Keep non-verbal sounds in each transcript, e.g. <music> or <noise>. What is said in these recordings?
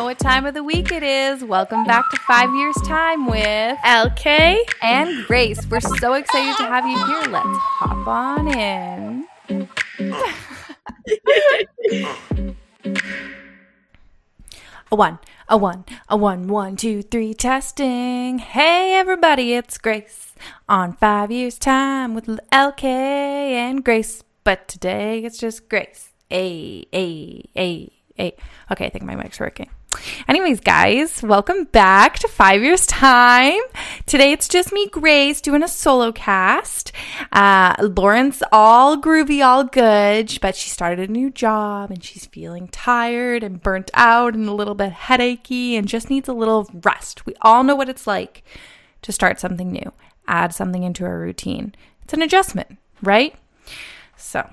know what time of the week it is. Welcome back to Five Years Time with LK and Grace. We're so excited to have you here. Let's hop on in. a one, a one, a one, one, two, three, testing. Hey everybody, it's Grace on Five Years Time with LK and Grace. But today it's just Grace. A, A, A, A. Okay, I think my mic's working. Anyways, guys, welcome back to Five Years Time. Today it's just me, Grace, doing a solo cast. Uh, Lauren's all groovy, all good, but she started a new job and she's feeling tired and burnt out and a little bit headachy and just needs a little rest. We all know what it's like to start something new, add something into our routine. It's an adjustment, right? So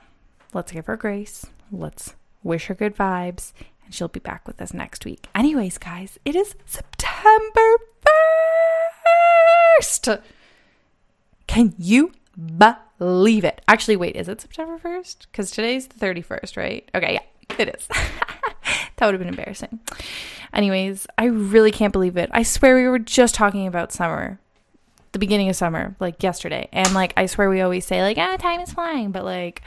let's give her grace. Let's wish her good vibes and she'll be back with us next week. Anyways, guys, it is September 1st. Can you believe it? Actually, wait, is it September 1st? Because today's the 31st, right? Okay, yeah, it is. <laughs> that would have been embarrassing. Anyways, I really can't believe it. I swear we were just talking about summer, the beginning of summer, like yesterday. And like, I swear we always say, like, ah, time is flying, but like,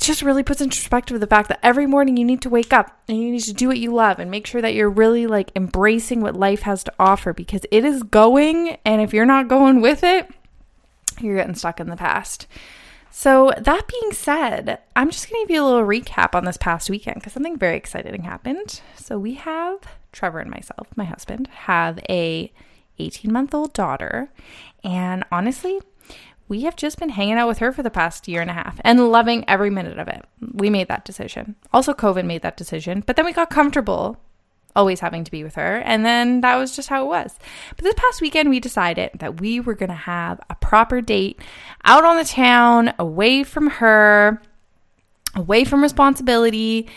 it just really puts into perspective the fact that every morning you need to wake up and you need to do what you love and make sure that you're really like embracing what life has to offer because it is going and if you're not going with it you're getting stuck in the past. So that being said i'm just going to give you a little recap on this past weekend because something very exciting happened. So we have trevor and myself my husband have a 18 month old daughter and honestly we have just been hanging out with her for the past year and a half and loving every minute of it. We made that decision. Also, COVID made that decision, but then we got comfortable always having to be with her. And then that was just how it was. But this past weekend, we decided that we were going to have a proper date out on the town, away from her, away from responsibility.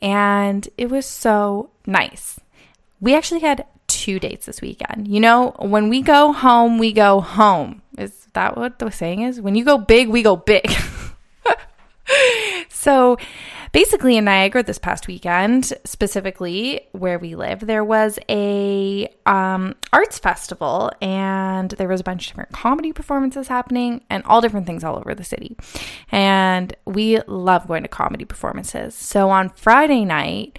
And it was so nice. We actually had two dates this weekend. You know, when we go home, we go home. That what the saying is? When you go big, we go big. <laughs> so basically in Niagara this past weekend, specifically where we live, there was a um, arts festival and there was a bunch of different comedy performances happening and all different things all over the city. And we love going to comedy performances. So on Friday night,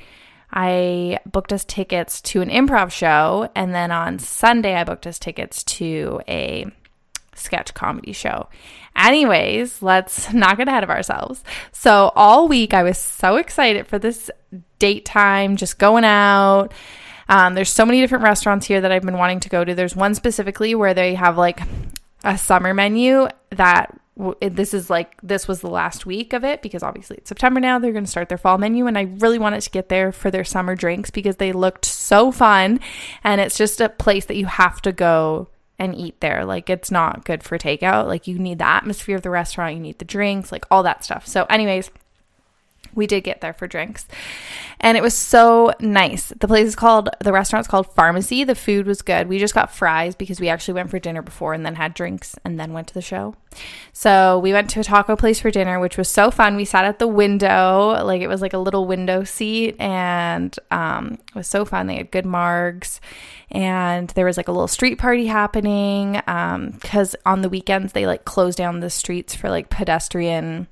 I booked us tickets to an improv show, and then on Sunday, I booked us tickets to a sketch comedy show. Anyways, let's <laughs> not get ahead of ourselves. So, all week, I was so excited for this date time, just going out. Um, there's so many different restaurants here that I've been wanting to go to. There's one specifically where they have like a summer menu that this is like this was the last week of it because obviously it's September now. They're going to start their fall menu, and I really wanted to get there for their summer drinks because they looked so fun, and it's just a place that you have to go and eat there. Like it's not good for takeout. Like you need the atmosphere of the restaurant, you need the drinks, like all that stuff. So, anyways, we did get there for drinks. And it was so nice. The place is called the restaurant's called pharmacy. The food was good. We just got fries because we actually went for dinner before and then had drinks and then went to the show. So we went to a taco place for dinner which was so fun. We sat at the window like it was like a little window seat and um, it was so fun. They had good margs and there was like a little street party happening because um, on the weekends they like close down the streets for like pedestrian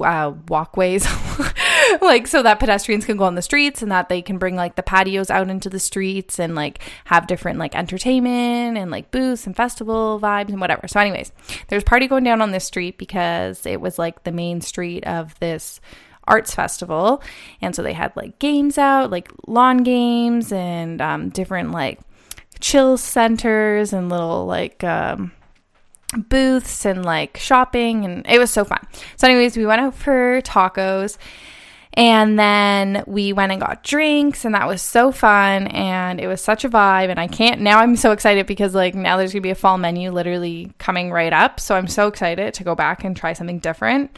uh, walkways. <laughs> Like so that pedestrians can go on the streets and that they can bring like the patios out into the streets and like have different like entertainment and like booths and festival vibes and whatever. So anyways there's party going down on this street because it was like the main street of this arts festival. And so they had like games out like lawn games and um, different like chill centers and little like um, booths and like shopping and it was so fun. So anyways, we went out for tacos and then we went and got drinks and that was so fun and it was such a vibe and I can't now I'm so excited because like now there's going to be a fall menu literally coming right up. So I'm so excited to go back and try something different.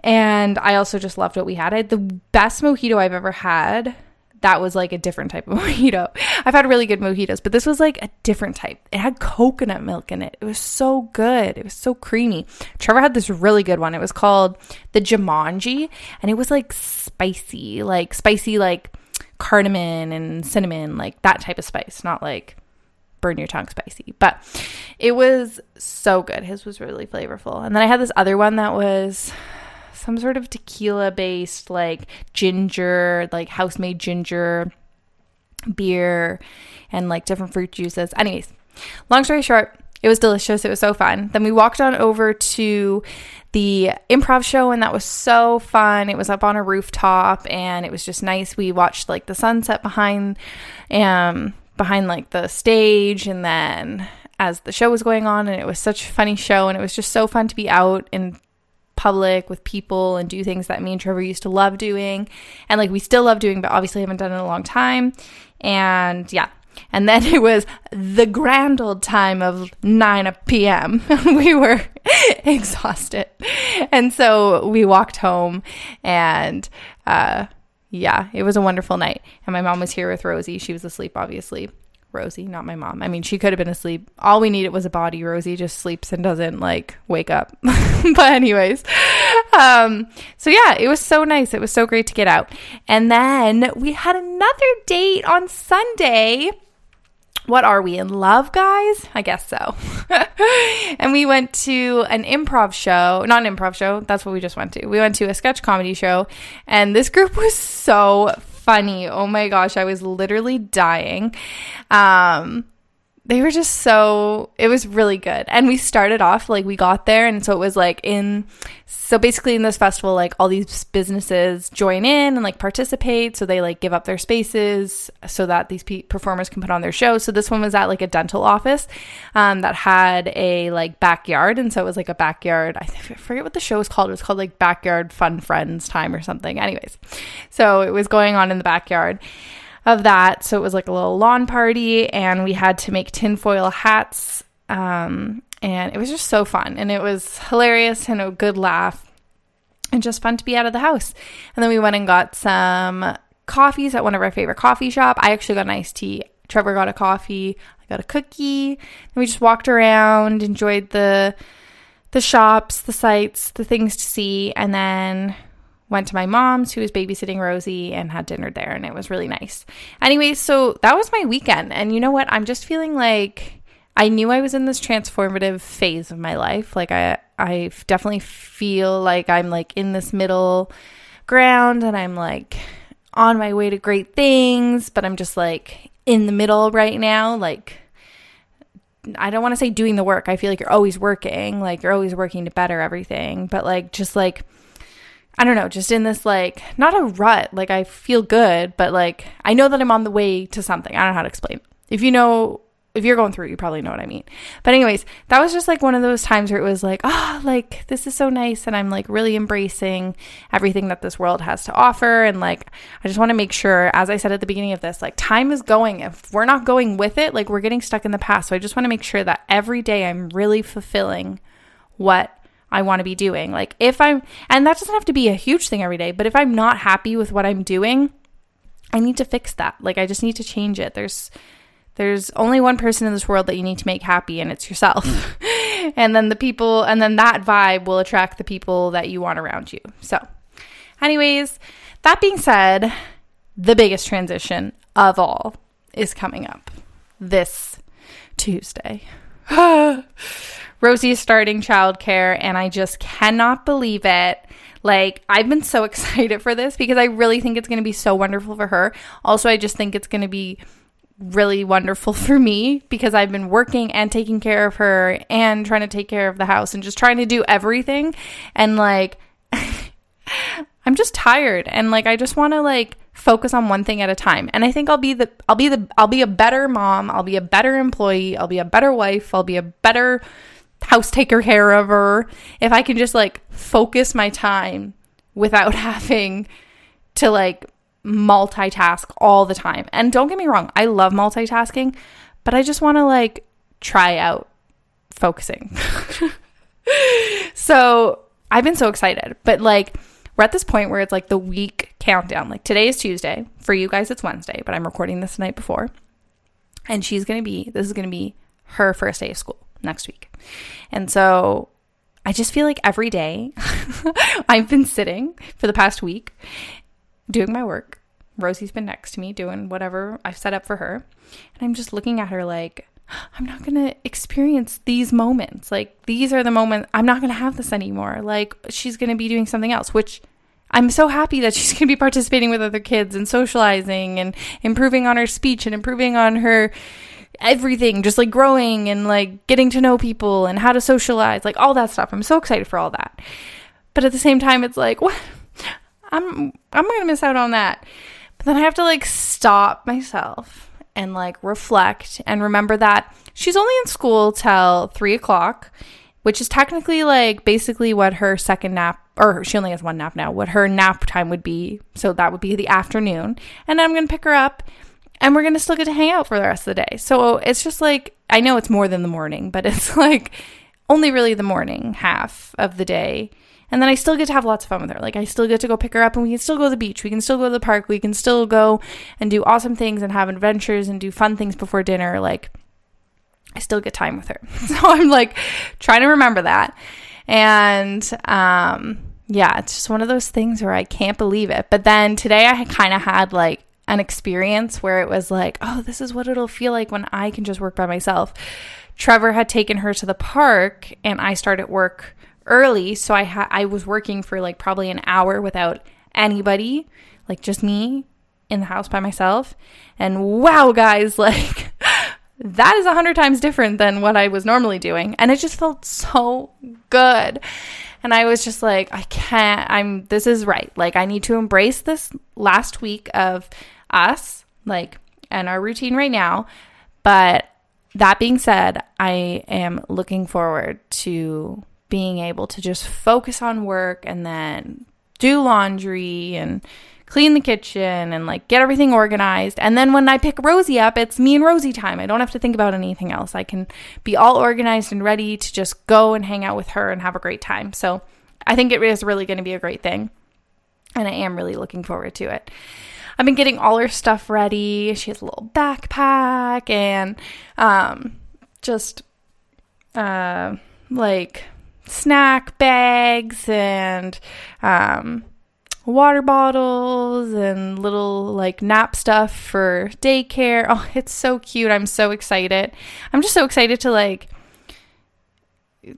And I also just loved what we had. I had the best mojito I've ever had that was like a different type of <laughs> mojito. I've had really good mojitos, but this was like a different type. It had coconut milk in it. It was so good. It was so creamy. Trevor had this really good one. It was called the Jumanji, and it was like spicy, like spicy, like cardamom and cinnamon, like that type of spice, not like burn your tongue spicy. But it was so good. His was really flavorful. And then I had this other one that was some sort of tequila based, like ginger, like house made ginger beer and like different fruit juices. Anyways, long story short, it was delicious. It was so fun. Then we walked on over to the improv show, and that was so fun. It was up on a rooftop, and it was just nice. We watched like the sunset behind, um, behind like the stage, and then as the show was going on, and it was such a funny show, and it was just so fun to be out in public with people and do things that me and Trevor used to love doing, and like we still love doing, but obviously haven't done in a long time. And yeah, and then <laughs> it was the grand old time of 9 p.m. <laughs> we were <laughs> exhausted. And so we walked home and uh, yeah, it was a wonderful night. And my mom was here with Rosie. She was asleep, obviously. Rosie, not my mom. I mean, she could have been asleep. All we needed was a body. Rosie just sleeps and doesn't like wake up. <laughs> but anyways, um, so yeah, it was so nice. It was so great to get out. And then we had another date on Sunday what are we in love, guys? I guess so. <laughs> and we went to an improv show, not an improv show, that's what we just went to. We went to a sketch comedy show, and this group was so funny. Oh my gosh, I was literally dying. Um, they were just so it was really good. And we started off like we got there and so it was like in so basically in this festival like all these businesses join in and like participate so they like give up their spaces so that these pe- performers can put on their show so this one was at like a dental office um, that had a like backyard and so it was like a backyard i forget what the show was called. It was called like backyard fun friends time or something. Anyways so it was going on in the backyard of that. So it was like a little lawn party, and we had to make tinfoil hats. Um, and it was just so fun, and it was hilarious and a good laugh, and just fun to be out of the house. And then we went and got some coffees at one of our favorite coffee shop. I actually got an iced tea. Trevor got a coffee. I got a cookie. And we just walked around, enjoyed the the shops, the sights, the things to see, and then went to my mom's who was babysitting Rosie and had dinner there and it was really nice. Anyway, so that was my weekend and you know what? I'm just feeling like I knew I was in this transformative phase of my life. Like I I definitely feel like I'm like in this middle ground and I'm like on my way to great things, but I'm just like in the middle right now like I don't want to say doing the work. I feel like you're always working, like you're always working to better everything, but like just like I don't know, just in this like not a rut. Like I feel good, but like I know that I'm on the way to something. I don't know how to explain. If you know if you're going through, it, you probably know what I mean. But anyways, that was just like one of those times where it was like, oh, like this is so nice and I'm like really embracing everything that this world has to offer and like I just want to make sure as I said at the beginning of this, like time is going. If we're not going with it, like we're getting stuck in the past. So I just want to make sure that every day I'm really fulfilling what I want to be doing. Like if I'm, and that doesn't have to be a huge thing every day, but if I'm not happy with what I'm doing, I need to fix that. Like I just need to change it. There's, there's only one person in this world that you need to make happy, and it's yourself. Mm. <laughs> and then the people, and then that vibe will attract the people that you want around you. So, anyways, that being said, the biggest transition of all is coming up this Tuesday. <gasps> <laughs> Rosie is starting childcare, and I just cannot believe it. Like, I've been so <laughs> excited for this because I really think it's going to be so wonderful for her. Also, I just think it's going to be really wonderful <laughs> for me because I've been working and taking care of her and trying to take care of the house and just trying to do everything. And like, <laughs> I'm just tired and like, I just want to like, focus on one thing at a time. And I think I'll be the I'll be the I'll be a better mom, I'll be a better employee, I'll be a better wife, I'll be a better house taker care of her if I can just like focus my time without <laughs> having to like multitask all the time. And don't get me wrong, I love multitasking, but I just want to like try out focusing. <laughs> so I've been so excited, but like we're at this point where it's like the week countdown. Like today is Tuesday. For you guys, it's Wednesday, but I'm recording this the night before. And she's going to be, this is going to be her first day of school next week. And so I just feel like every day <laughs> I've been sitting for the past week doing my work, Rosie's been next to me doing whatever I've set up for her. And I'm just looking at her like, I'm not going to experience these moments. Like, these are the moments I'm not going to have this anymore. Like, she's going to be doing something else, which I'm so happy that she's <laughs> going to be participating with other kids and socializing and improving on her speech and improving on her everything, just like growing and like getting to know people and how to socialize, like all that stuff. I'm so excited for all that. But at the same time, it's like, what? I'm I'm going to miss out on that. But then I have to like stop myself and like reflect and remember that she's only in school till three o'clock, which is technically like basically what her second nap or she only has one nap now, what her nap time would be. So that would be the afternoon. And I'm going to pick her up and we're going to still get to hang out for the rest of the day. So it's just like, I know it's more than the morning, but <laughs> it's like only really the morning half of the day. And then I still get to have lots of fun with her. Like I still get to go pick her up and we can still go to the beach. We can still go to the park. We can still go and do awesome things and have adventures and do fun things before dinner. Like I still get time with her. <laughs> So I'm like trying to remember that. And um yeah, it's just one of those things where I can't believe it. But then today I kind of had like an experience where it was like, oh, this is what it'll feel like when I can just work by myself. Trevor had taken her to the park and I started work early, so I had I was working for like probably an hour without anybody, like just me in the house by myself. And wow, guys, <laughs> like that is a hundred times different than what I was normally doing. And it just felt so good. And I was just like, I can't, I'm, this is right. Like, I need to embrace this last week of us, like, and our routine right now. But that being said, I am looking forward to being able to just focus on work and then do laundry and clean the kitchen and like get everything organized. And then when I pick Rosie up, it's me and Rosie time. I don't have to think about anything else. I can be all organized and ready to just go and hang out with her and have a great time. So I think it is really going to be a great thing. And I am really looking forward to it. I've been getting all her stuff ready. She has a little backpack and um, just uh, like snack bags and um, water bottles and little like nap stuff for daycare. <laughs> Oh, it's so cute. I'm so excited. I'm just so excited to like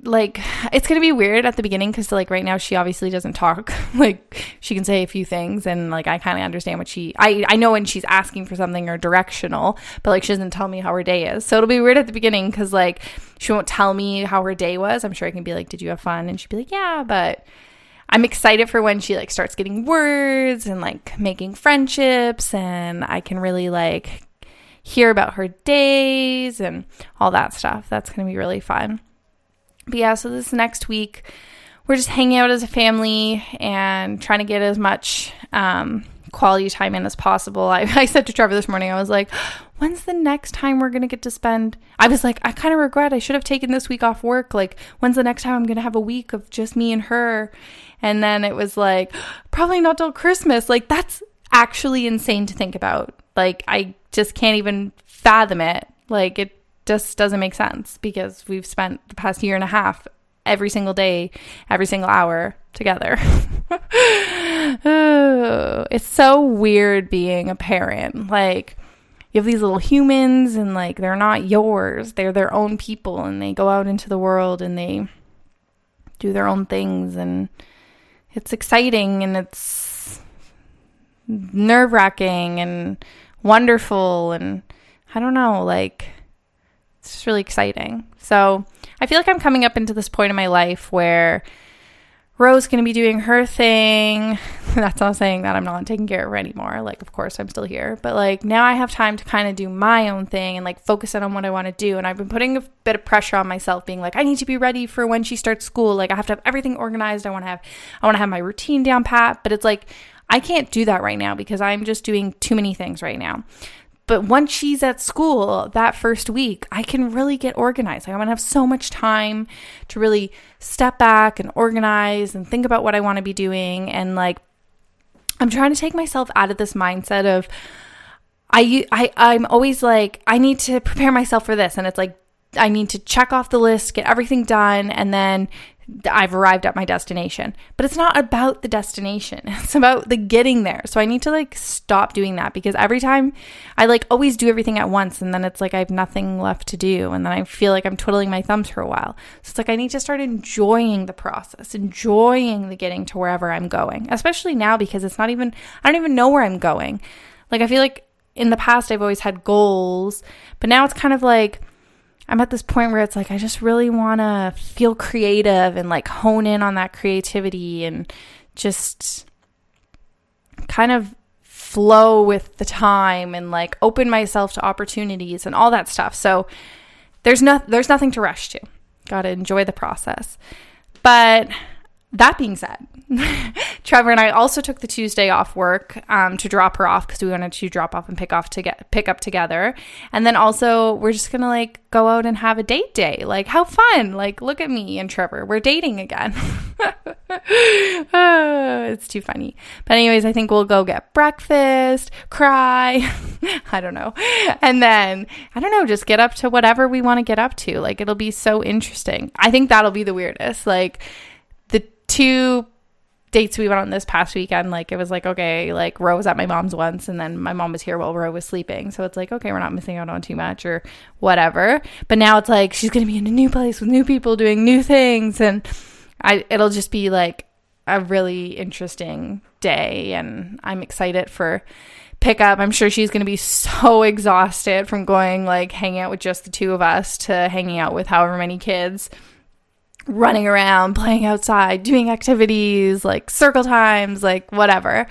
like it's gonna be weird at the beginning because like right now she obviously doesn't talk. <laughs> Like she can say a few things and like i kind of understand what she i i know when she's asking for something or directional but like she doesn't tell me how her day is. So it'll be weird at the beginning because like she won't tell me how her day was. I'm sure i can be like did you have fun? And she'd be like yeah but i'm excited for when she like starts getting words and like making friendships and i can really like hear about her days and all that stuff. That's gonna be really fun but yeah, so this next week, we're just hanging out as a family and trying to get as much um, quality time in as possible. I, <laughs> I said to Trevor this morning, I was like, when's the next time we're going to get to spend? I was like, I kind of regret I should have taken this week off work. Like, when's the next time I'm going to have a week of just me and her? And then it was like, <gasps> probably not till Christmas. Like, that's actually insane to think about. Like, I just can't even fathom it. Like, it just doesn't make sense because we've spent the past year and a half every single day, every single hour together. <laughs> oh, it's so weird being a parent. Like, you have these little humans, and like, they're not yours, they're their own people, and they go out into the world and they do their own things, and it's exciting and it's nerve wracking and wonderful. And I don't know, like, it's really exciting. So I feel like I'm coming up into this point in my life where Ro's going to be doing her thing. <laughs> That's not saying that I'm not taking care of her anymore. Like, of course, I'm still here. But like, now I have time to kind of do my own thing and like focus in on what I want to do. And I've been putting a bit of pressure on myself, being like, I need to be ready for when she starts school. Like, I have to have everything organized. I want to have, I want to have my routine down pat. But it's like, I can't do that right now because I'm just doing too many things right now. But once she's at school that first week, I can really get organized. I'm gonna have so much time to really step back and organize and think about what I wanna be doing. And like, I'm trying to take myself out of this mindset of, I, I, I'm always like, I need to prepare myself for this. And it's like, I need to check off the list, get everything done, and then I've arrived at my destination. But it's not about the destination. <laughs> It's about the getting there. So I need to like stop doing that because every time I like always do everything at once and then it's like I have nothing left to do and then I feel like I'm twiddling my thumbs for a while. So it's like I need to start enjoying the process, enjoying the getting to wherever I'm going. Especially now because it's not even I don't even know where I'm going. Like I feel like in the past I've always had goals, but now it's kind of like I'm at this point where it's like I just really want to feel creative and like hone in on that creativity and just kind of flow with the time and like open myself to opportunities and all that stuff. So there's no there's nothing to rush to. Got to enjoy the process. But that being said, <laughs> Trevor and I also took the Tuesday off work um, to drop her off because we wanted to drop off and pick off to get pick up together. And then also we're just gonna like go out and have a date day. Like how fun! Like look at me and Trevor, we're dating again. oh, <laughs> it's too funny. But anyways, I think we'll go get breakfast, cry. <laughs> I don't know, and then I don't know, just get up to whatever we want to get up to. Like it'll be so interesting. I think that'll be the weirdest. Like two dates we went on this past weekend, like it was like, okay, like Ro was at my mom's once and then my mom was here while Ro was sleeping. So it's like, okay, we're not missing out on too much or whatever. But now it's like she's gonna be in a new place with new people doing new things and I it'll just be like a really interesting day and I'm excited for pickup. I'm sure she's going to be so exhausted from going like hanging out with just the two of us to hanging out with however many kids running around, playing outside, doing activities like circle times, like whatever.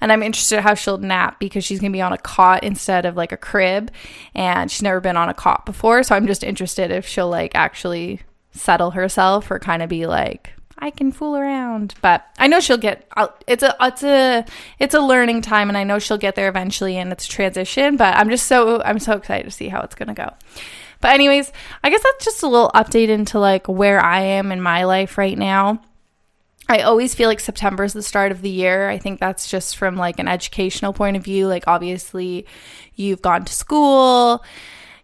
And I'm interested how she'll nap because she's going to be on a cot instead of like a crib and she's never been on a cot before, so I'm just interested if she'll like actually settle herself or kind of be like I can fool around, but I know she'll get. It's a it's a it's a learning time, and I know she'll get there eventually, and it's transition. But I'm just so I'm so excited to see how it's gonna go. But, anyways, I guess that's just a little update into like where I am in my life right now. I always feel like September is the start of the year. I think that's just from like an educational point of view. Like, obviously, you've gone to school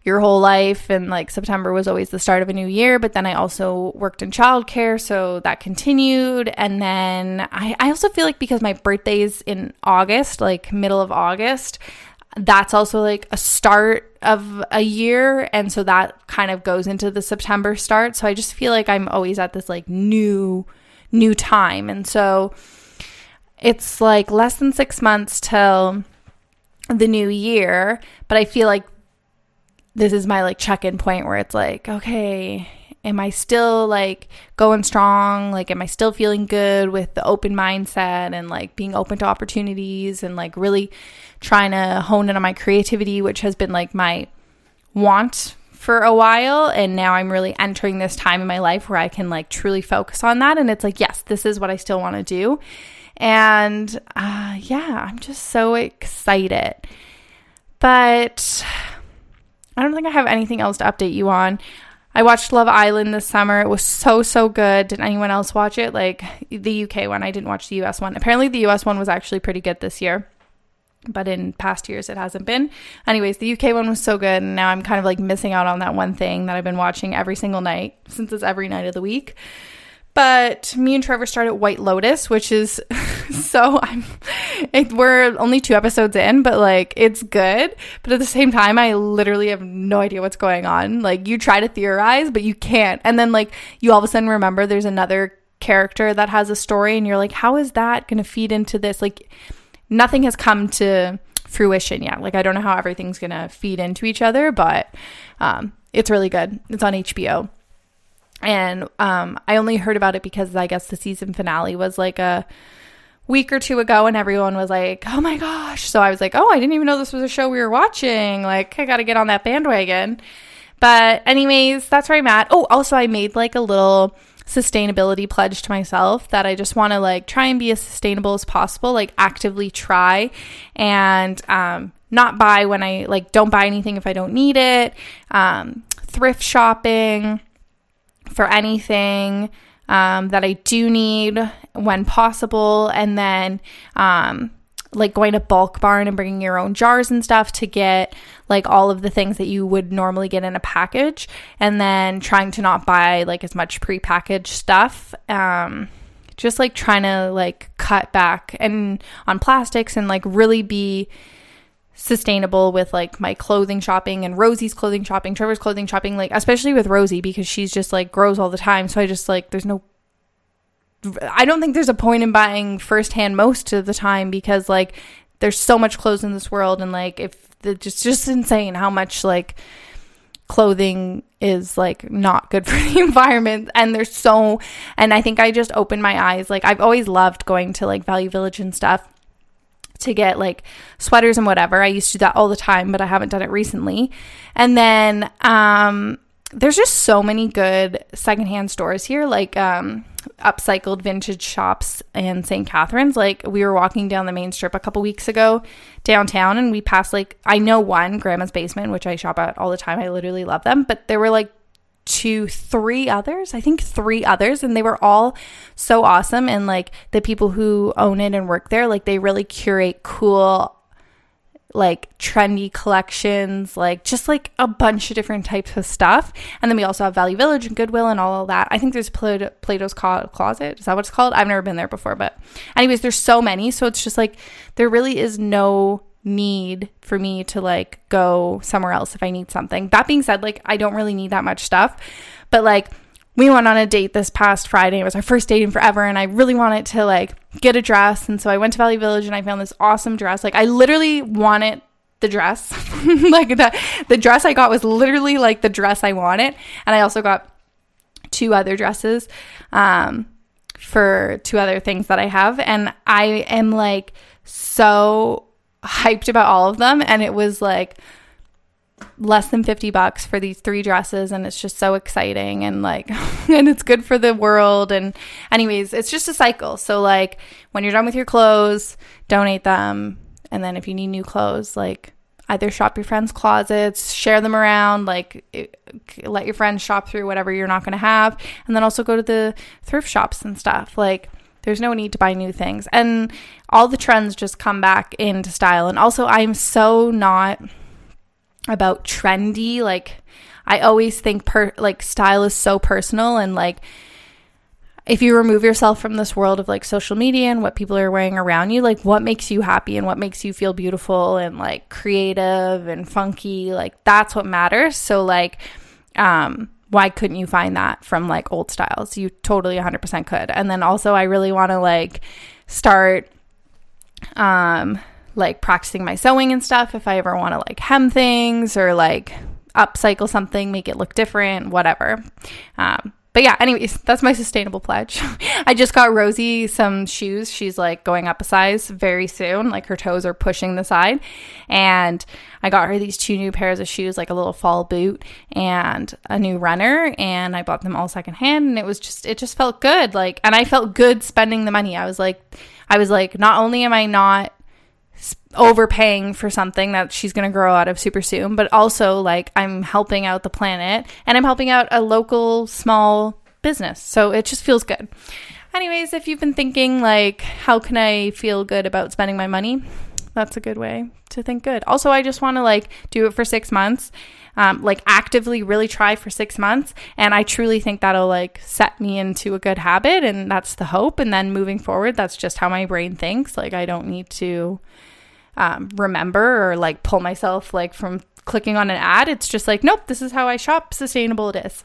your whole life, and like September was always the start of a new year. But then I also worked in childcare, so that continued. And then I, I also feel like because my birthday is in August, like middle of August, that's also like a start of a year and so that kind of goes into the September start so I just feel like I'm always at this like new new time and so it's like less than 6 months till the new year but I feel like this is my like check-in point where it's like okay am I still like going strong? Like, am I still feeling good with the open mindset and like being open to opportunities and like really trying to hone in on my creativity, which has been like my want for a while. And now I'm really entering this time in my life where I can like truly focus on that. And it's like, yes, this is what I still want to do. And uh, yeah, I'm just so excited. But I don't think I have anything else to update you on. I watched Love Island this summer. It was so, so good. Did anyone else watch it? Like the UK one. I didn't watch the US one. Apparently, the US one was actually pretty good this year, but in past years, it hasn't been. Anyways, the UK one was so good. And now I'm kind of like missing out on that one thing that I've been watching every single night since it's every night of the week. But me and Trevor started White Lotus, which is <laughs> so I'm <laughs> it, we're only two episodes in, but like it's good. But at the same time, I literally have no idea what's going on. Like you try to theorize, but you can't. And then like you all of a sudden remember there's another character that has a story and you're like, how is that going to feed into this? Like nothing has come to fruition yet. Like I don't know how everything's going to feed into each other, but um, it's really good. It's on HBO and um, I only heard about it because I guess the season finale was like a week or two ago, and everyone was like, "Oh my gosh!" So I was like, "Oh, I didn't even know this was a show we were watching. Like, I got to get on that bandwagon." But anyways, that's where I'm at. Oh, also, I made like a little sustainability pledge to myself that I just want to like try and be as sustainable as possible, like actively try and um, not buy when I like don't buy anything if I don't need it, um, thrift shopping for anything um, that I do need when possible. And then, um, like going to bulk barn and bringing your own jars and stuff to get like all of the things that you would normally get in a package and then trying to not buy like as much prepackaged stuff um just like trying to like cut back and on plastics and like really be sustainable with like my clothing shopping and Rosie's clothing shopping, Trevor's clothing shopping, like especially with Rosie because she's just like grows all the time. So I just like there's no I don't think there's a point in buying firsthand most of the time because like there's so much clothes in this world and like if it's just insane how much like clothing is like not good <laughs> for the environment and there's so and I think I just opened my eyes like I've always loved going to like Value Village and stuff to get like sweaters and whatever. I used to do that all the time, but I haven't done it recently. And then um there's just so many good secondhand stores here, like um, upcycled vintage shops in St. Catharines. Like we were walking down the main strip a couple weeks ago downtown, and we passed like I know one Grandma's Basement, which I shop at all the time. I literally love them, but there were like two, three others. I think three others, and they were all so awesome. And like the people who own it and work there, like they really curate cool like trendy collections, like just like a bunch of different types of stuff. And then we also have Value Village and Goodwill and all of that. I think there's Plato, Plato's Closet. Is that what it's called? I've never been there before, but anyways, there's so many. So it's just like there really is no need for me to like go somewhere else if I need something. That being said, like I don't really need that much stuff, but like we went on a date this past Friday. It was our first date in forever, and I really wanted to like get a dress. And so I went to Value Village and I found this awesome dress. Like I literally wanted the dress. <laughs> like the the dress I got was literally like the dress I wanted. And I also got two other dresses um, for two other things that I have. And I am like so hyped about all of them. And it was like less than 50 bucks for these three dresses and it's just so exciting and like <laughs> and it's good for the world and anyways it's just a cycle. So like when you're done with your clothes donate them and then if you need new clothes like either shop your friends closets share them around like it, let your friends shop through whatever you're not going to have and then also go to the thrift shops and stuff. Like there's no need to buy new things. And all the trends just come back into style. And also i'm so not about trendy. Like I always think per like style is so personal and like if you remove yourself from this world of like social media and what people are wearing around you, like what makes you happy and what makes you feel beautiful and like creative and funky, like that's what matters. So like um why couldn't you find that from like old styles? You totally 100% could. And then also I really want to like start um like practicing my sewing and stuff if I ever want to like hem things or like upcycle something, make it look different, whatever. Um, but yeah, anyways, that's my sustainable pledge. <laughs> I just got Rosie some shoes. She's like going up a size very soon. Like her toes are pushing the side. And I got her these two new pairs of shoes, like a little fall boot and a new runner. And I bought them all secondhand. And it was just, it just felt good. Like, and I felt good spending the money. I was like, I was like, not only am I not overpaying for something that she's going to grow out of super soon, but also like I'm helping out the planet and I'm helping out a local small business. So it just feels good. Anyways, if you've been thinking like how can I feel good about spending my money? That's a good way to think good. Also, I just want to like do it for 6 months. Um, like actively really try for six months and i truly think that'll like set me into a good habit and that's the hope and then moving forward that's just how my brain thinks like i don't need to um, remember or like pull myself like from clicking on an ad. It's just like, nope, this is how I shop. Sustainable it is.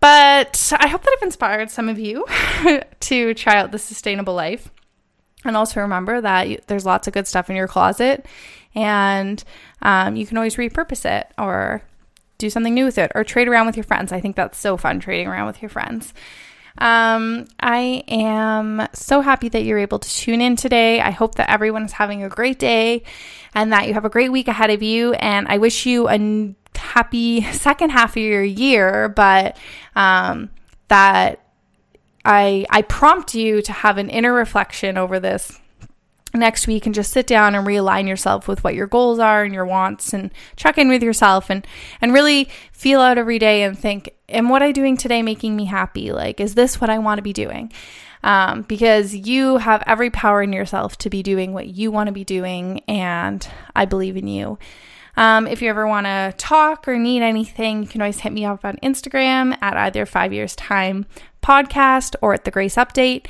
But I hope that I've inspired some of you <laughs> to try out the sustainable life. And also remember that there's lots of good stuff in your closet and um, you can always repurpose it or do something new with it or trade around with your friends. I think that's so fun trading around with your friends. Um, I am so happy that you're able to tune in today. I hope that everyone is having a great day and that you have a great week ahead of you. And I wish you a happy <laughs> second half of your year, but um, that I I prompt you to have an inner reflection over this next week and just sit down and realign yourself with what your goals are and your wants and check in with yourself and and really feel out every day and think am what i doing today making me happy? Like is this what i want to be doing? Um, because you have every power in yourself to be doing what you want to be doing and i believe in you. Um, if you ever want to talk or need anything, you can always hit me up on Instagram at either Five Years Time Podcast or at the Grace Update.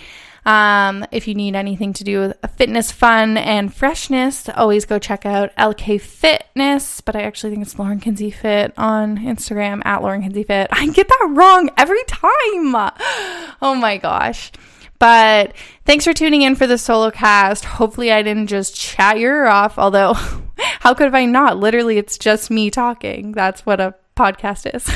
Um, if you need anything to do with fitness, fun, and freshness, always go check out LK Fitness. But I actually think it's Lauren Kinsie Fit on Instagram at Lauren Kinsie Fit. <laughs> I get that wrong every time. <gasps> Oh my gosh. But thanks for tuning in for the solo cast. Hopefully, I didn't just chat your ear off, although, <laughs> how could I not? Literally, it's just me talking. That's what a podcast is.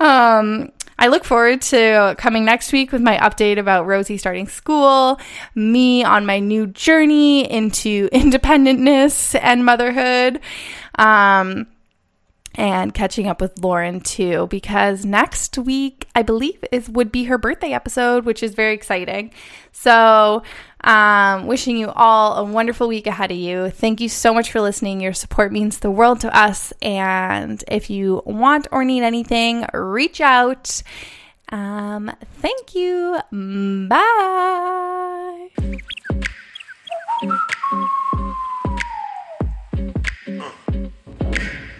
<laughs> um, I look forward to coming next week with my update about Rosie starting school, me on my new journey into <laughs> independentness and motherhood. Um, and catching up with Lauren too because next week I believe is would be her birthday episode which is very exciting. So, um, wishing you all a wonderful week ahead of you. Thank you so much for listening. Your support means the world to us. And if you want or need anything, reach out. Um, thank you. Bye.